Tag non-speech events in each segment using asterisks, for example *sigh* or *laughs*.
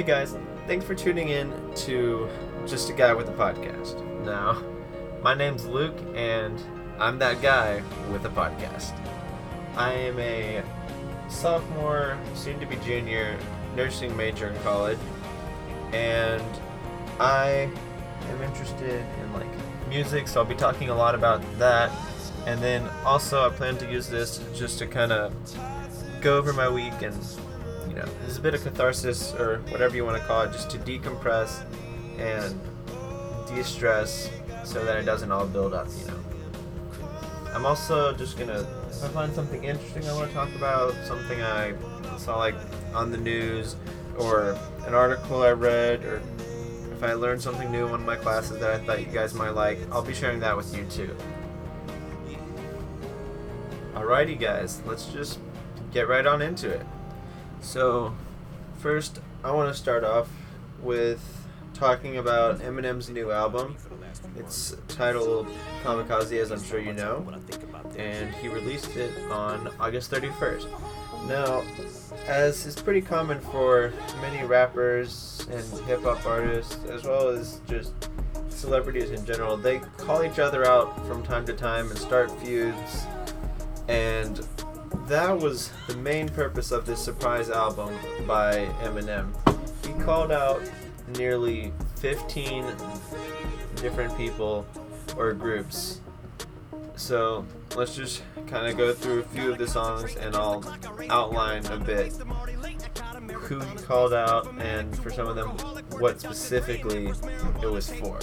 Hey guys, thanks for tuning in to Just a Guy with a Podcast. Now, my name's Luke, and I'm that guy with a podcast. I am a sophomore, soon to be junior, nursing major in college, and I am interested in like music, so I'll be talking a lot about that. And then also, I plan to use this just to kind of go over my week and you know, this is a bit of catharsis or whatever you want to call it, just to decompress and de-stress so that it doesn't all build up, you know. I'm also just gonna, if I find something interesting I want to talk about, something I saw like on the news, or an article I read, or if I learned something new in one of my classes that I thought you guys might like, I'll be sharing that with you too. Alrighty, guys, let's just get right on into it. So, first, I want to start off with talking about Eminem's new album. It's titled Kamikaze, as I'm sure you know, and he released it on August 31st. Now, as is pretty common for many rappers and hip hop artists, as well as just celebrities in general, they call each other out from time to time and start feuds. And that was the main purpose of this surprise album by Eminem. He called out nearly 15 different people or groups. So let's just kind of go through a few of the songs and I'll outline a bit who he called out and for some of them what specifically it was for.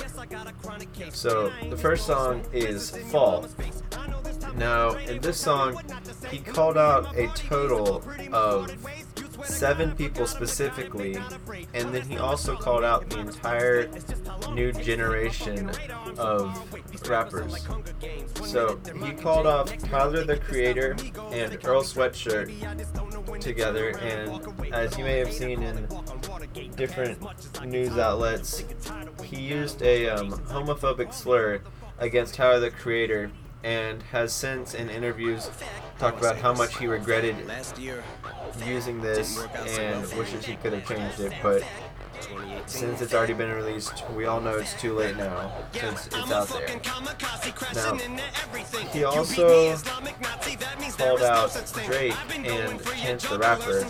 So the first song is Fall. Now, in this song, he called out a total of seven people specifically, and then he also called out the entire new generation of rappers. So he called off Tyler the Creator and Earl Sweatshirt together, and as you may have seen in different news outlets, he used a um, homophobic slur against Tyler the Creator and has since in interviews talked about how much he regretted using this and wishes he could have changed it, but since it's already been released, we all know it's too late now since it's out there. Now, he also called out Drake and Chance the Rapper,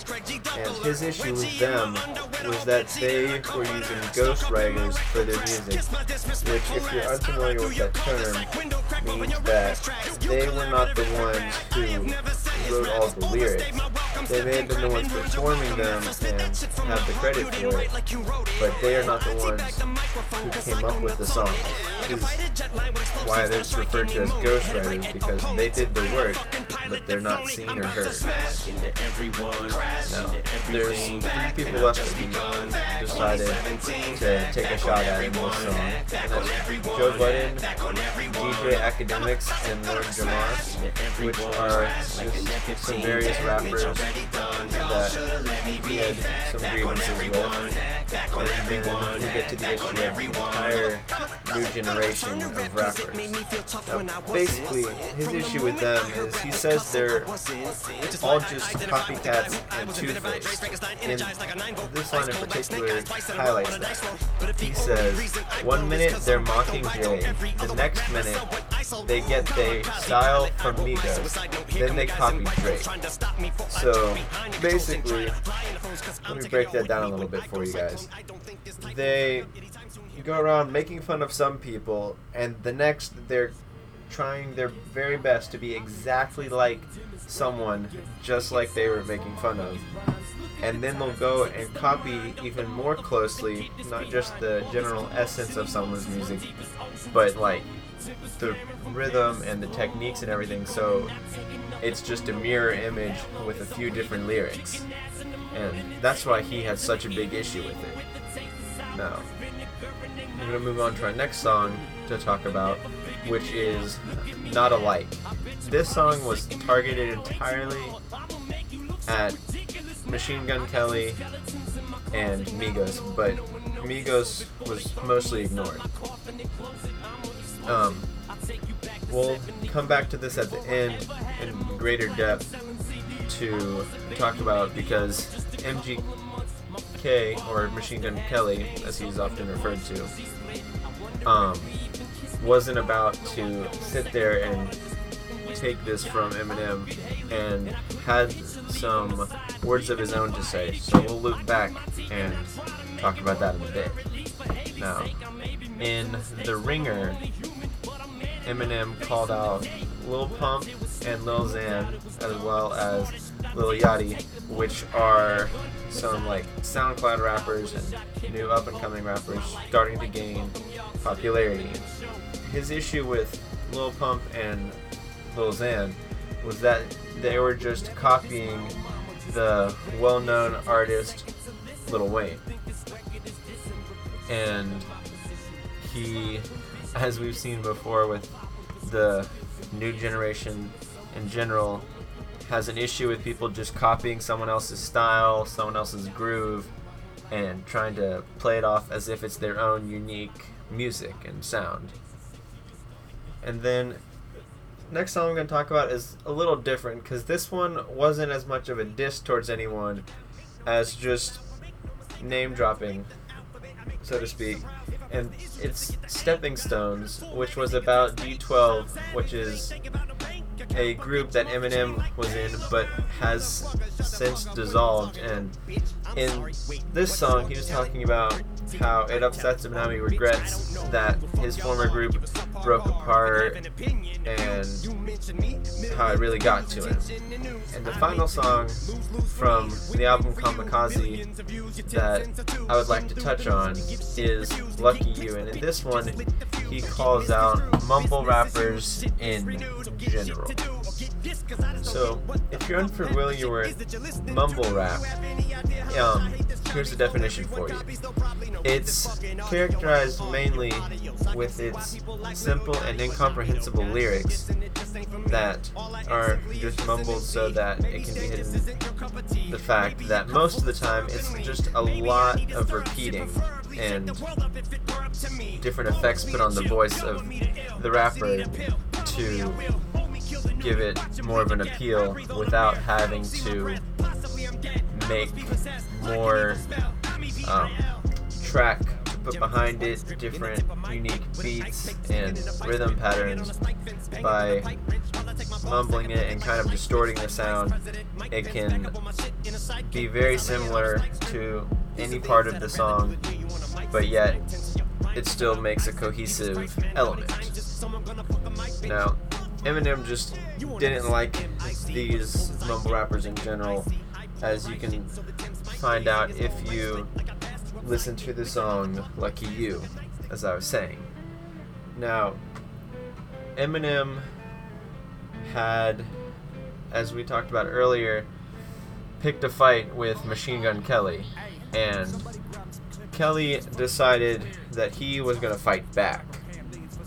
and his issue with them was that they were using ghostwriters for their music, which, if you're unfamiliar with that term, means that they were not the ones who wrote all the lyrics. They may have been the ones performing them and have the credit for it, but they are not the ones who came up with the song. Is why they're referred to as ghostwriters because they did the work, but they're not seen or heard. Now, there's three people left that decided to take a shot at in this song. Joe Budden, DJ Akademiks, and Lord Jamar, which are just some various rappers that he had some grievances with. And then we get to the issue of the entire new generation of rappers. Now, basically, his issue with them is he says they're all just copycats and two-faced. And this line in particular highlights that. He says, one minute they're mocking Jay, the next minute they get their style from Migos, then they copy Drake. So basically, let me break that down a little bit for you guys. They go around making fun of some people, and the next they're trying their very best to be exactly like someone just like they were making fun of. And then they'll go and copy even more closely, not just the general essence of someone's music, but like the rhythm and the techniques and everything. So it's just a mirror image with a few different lyrics. And that's why he had such a big issue with it. Now, I'm going to move on to our next song to talk about, which is Not Alike. This song was targeted entirely at Machine Gun Kelly and Migos, but Migos was mostly ignored. Um, we'll come back to this at the end in greater depth to talk about because MGK or Machine Gun Kelly, as he's often referred to, um, wasn't about to sit there and take this from Eminem and had some words of his own to say. So we'll loop back and talk about that in a bit. Now, in The Ringer, Eminem called out Lil Pump and Lil Xan, as well as Lil Yachty, which are some like SoundCloud rappers and new up and coming rappers starting to gain popularity. His issue with Lil Pump and Lil Xan was that they were just copying the well known artist Lil Wayne. And he, *laughs* as we've seen before with the new generation in general, has an issue with people just copying someone else's style, someone else's groove, and trying to play it off as if it's their own unique music and sound. And then next song I'm going to talk about is a little different because this one wasn't as much of a diss towards anyone as just name dropping, so to speak. And it's Stepping Stones, which was about D12, which is a group that Eminem was in but has since dissolved. And in this song, he was talking about how it upsets him now he regrets that his former group broke apart and how it really got to him. And the final song from the album Kamikaze that I would like to touch on is Lucky You. And in this one, he calls out mumble rappers in general. So, if you're unfamiliar with mumble rap, um, here's the definition for you. It's characterized mainly with its simple and incomprehensible lyrics that are just mumbled so that it can be hidden the fact that most of the time it's just a lot of repeating and different effects put on the voice of the rapper to give it more of an appeal without having to make more um, track to put behind it, different unique beats and rhythm patterns by mumbling it and kind of distorting the sound. It can be very similar to any part of the song, but yet it still makes a cohesive element. Now, Eminem just didn't like these mumble rappers in general, as you can find out if you listen to the song Lucky You, as I was saying. Now, Eminem had, as we talked about earlier, picked a fight with Machine Gun Kelly, and Kelly decided that he was going to fight back.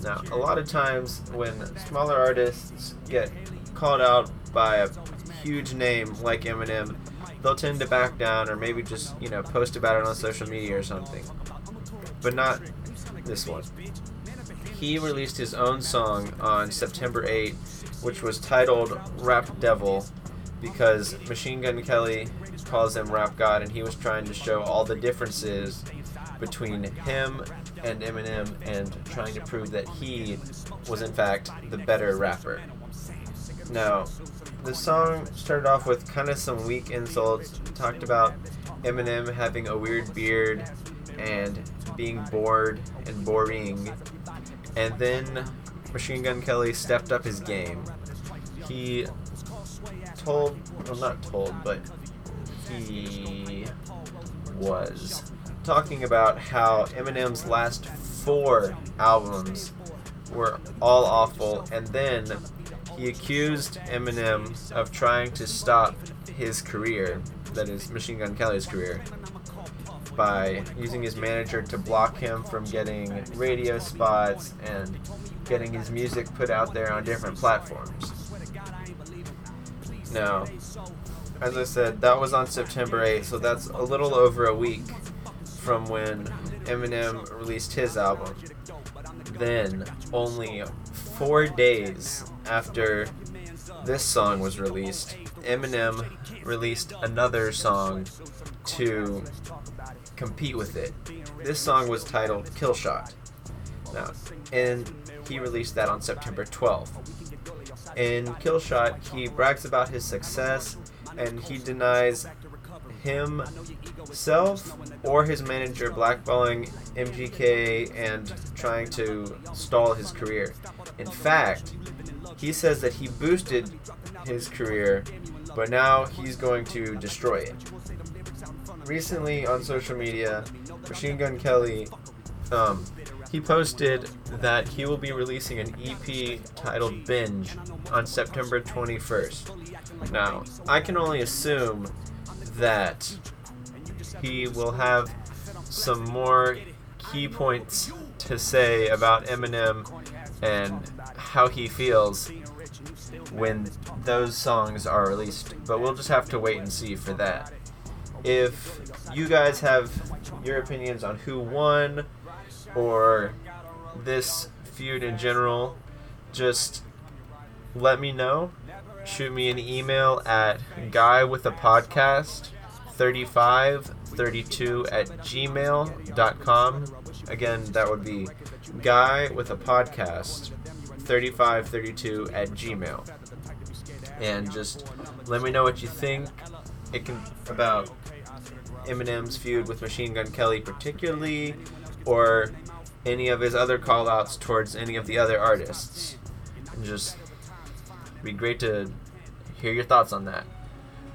Now, a lot of times when smaller artists get called out by a huge name like Eminem, they'll tend to back down or maybe just, you know, post about it on social media or something. But not this one. He released his own song on September 8, which was titled Rap Devil because Machine Gun Kelly calls him Rap God and he was trying to show all the differences between him and Eminem and trying to prove that he was in fact the better rapper. Now, the song started off with kind of some weak insults. Talked about Eminem having a weird beard and being bored and boring. And then Machine Gun Kelly stepped up his game. He told, well, not told, but he was talking about how Eminem's last four albums were all awful, and then he accused Eminem of trying to stop his career, that is, Machine Gun Kelly's career, by using his manager to block him from getting radio spots and getting his music put out there on different platforms. Now, as I said, that was on September 8th, so that's a little over a week from when Eminem released his album. Then, only four days after this song was released, Eminem released another song to compete with it. This song was titled Killshot. Now, and he released that on September 12th. In Killshot, he brags about his success and he denies himself or his manager blackballing MGK and trying to stall his career. In fact, he says that he boosted his career, but now he's going to destroy it. Recently on social media, Machine Gun Kelly, um, he posted that he will be releasing an EP titled Binge on September 21st. Now, I can only assume that he will have some more key points to say about Eminem and how he feels when those songs are released. But we'll just have to wait and see for that. If you guys have your opinions on who won or this feud in general, just let me know. Shoot me an email at guy with a podcast 3532 at gmail.com. Again, that would be guy with a podcast 3532 at gmail. And just let me know what you think. It can about Eminem's feud with Machine Gun Kelly particularly, or any of his other callouts towards any of the other artists. And just be great to hear your thoughts on that.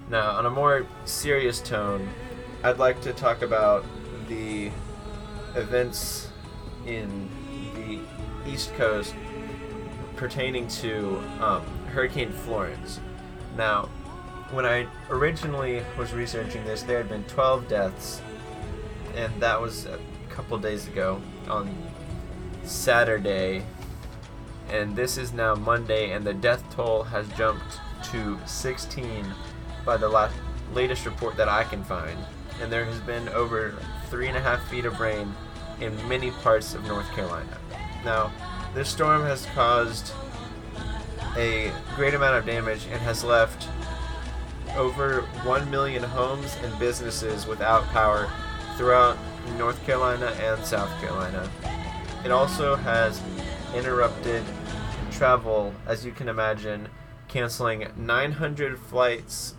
Now, on a more serious tone, I'd like to talk about the events in the East Coast pertaining to um, Hurricane Florence. Now, when I originally was researching this, there had been 12 deaths, and that was a couple days ago on Saturday. And this is now Monday, and the death toll has jumped to 16 by the latest report that I can find. And there has been over three and a half feet of rain in many parts of North Carolina. Now, this storm has caused a great amount of damage and has left over 1 million homes and businesses without power throughout North Carolina and South Carolina. It also has interrupted travel, as you can imagine, canceling 900 flights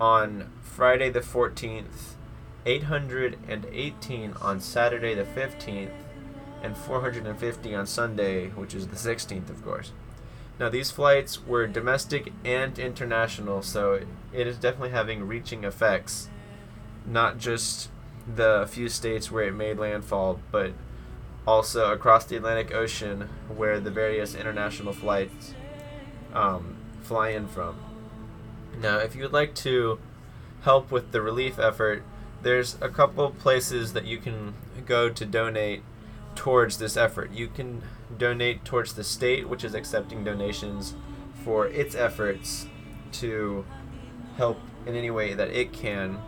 on Friday the 14th, 818 on Saturday the 15th, and 450 on Sunday, which is the 16th, of course. Now, these flights were domestic and international, so it is definitely having reaching effects, not just the few states where it made landfall, but also across the Atlantic Ocean where the various international flights um, fly in from. Now, if you would like to help with the relief effort, there's a couple places that you can go to donate towards this effort. You can donate towards the state, which is accepting donations for its efforts to help in any way that it can.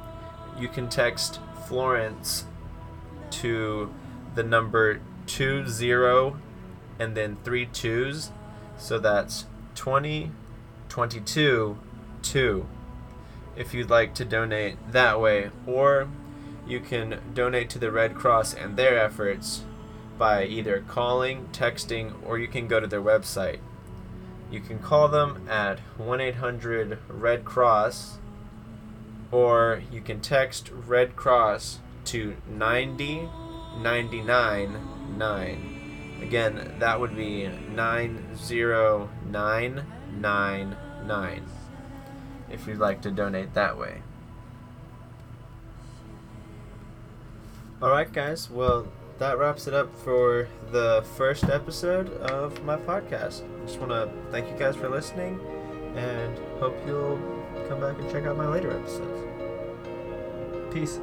You can text Florence to the number 20 and then three twos. So that's 20, 22, 2 if you'd like to donate that way. Or you can donate to the Red Cross and their efforts by either calling, texting, or you can go to their website. You can call them at 1 800 Red Cross, or you can text Red Cross to 90 99 9. Again, that would be 90999 if you'd like to donate that way. Alright, guys, well, that wraps it up for the first episode of my podcast. I just want to thank you guys for listening and hope you'll come back and check out my later episodes. Peace.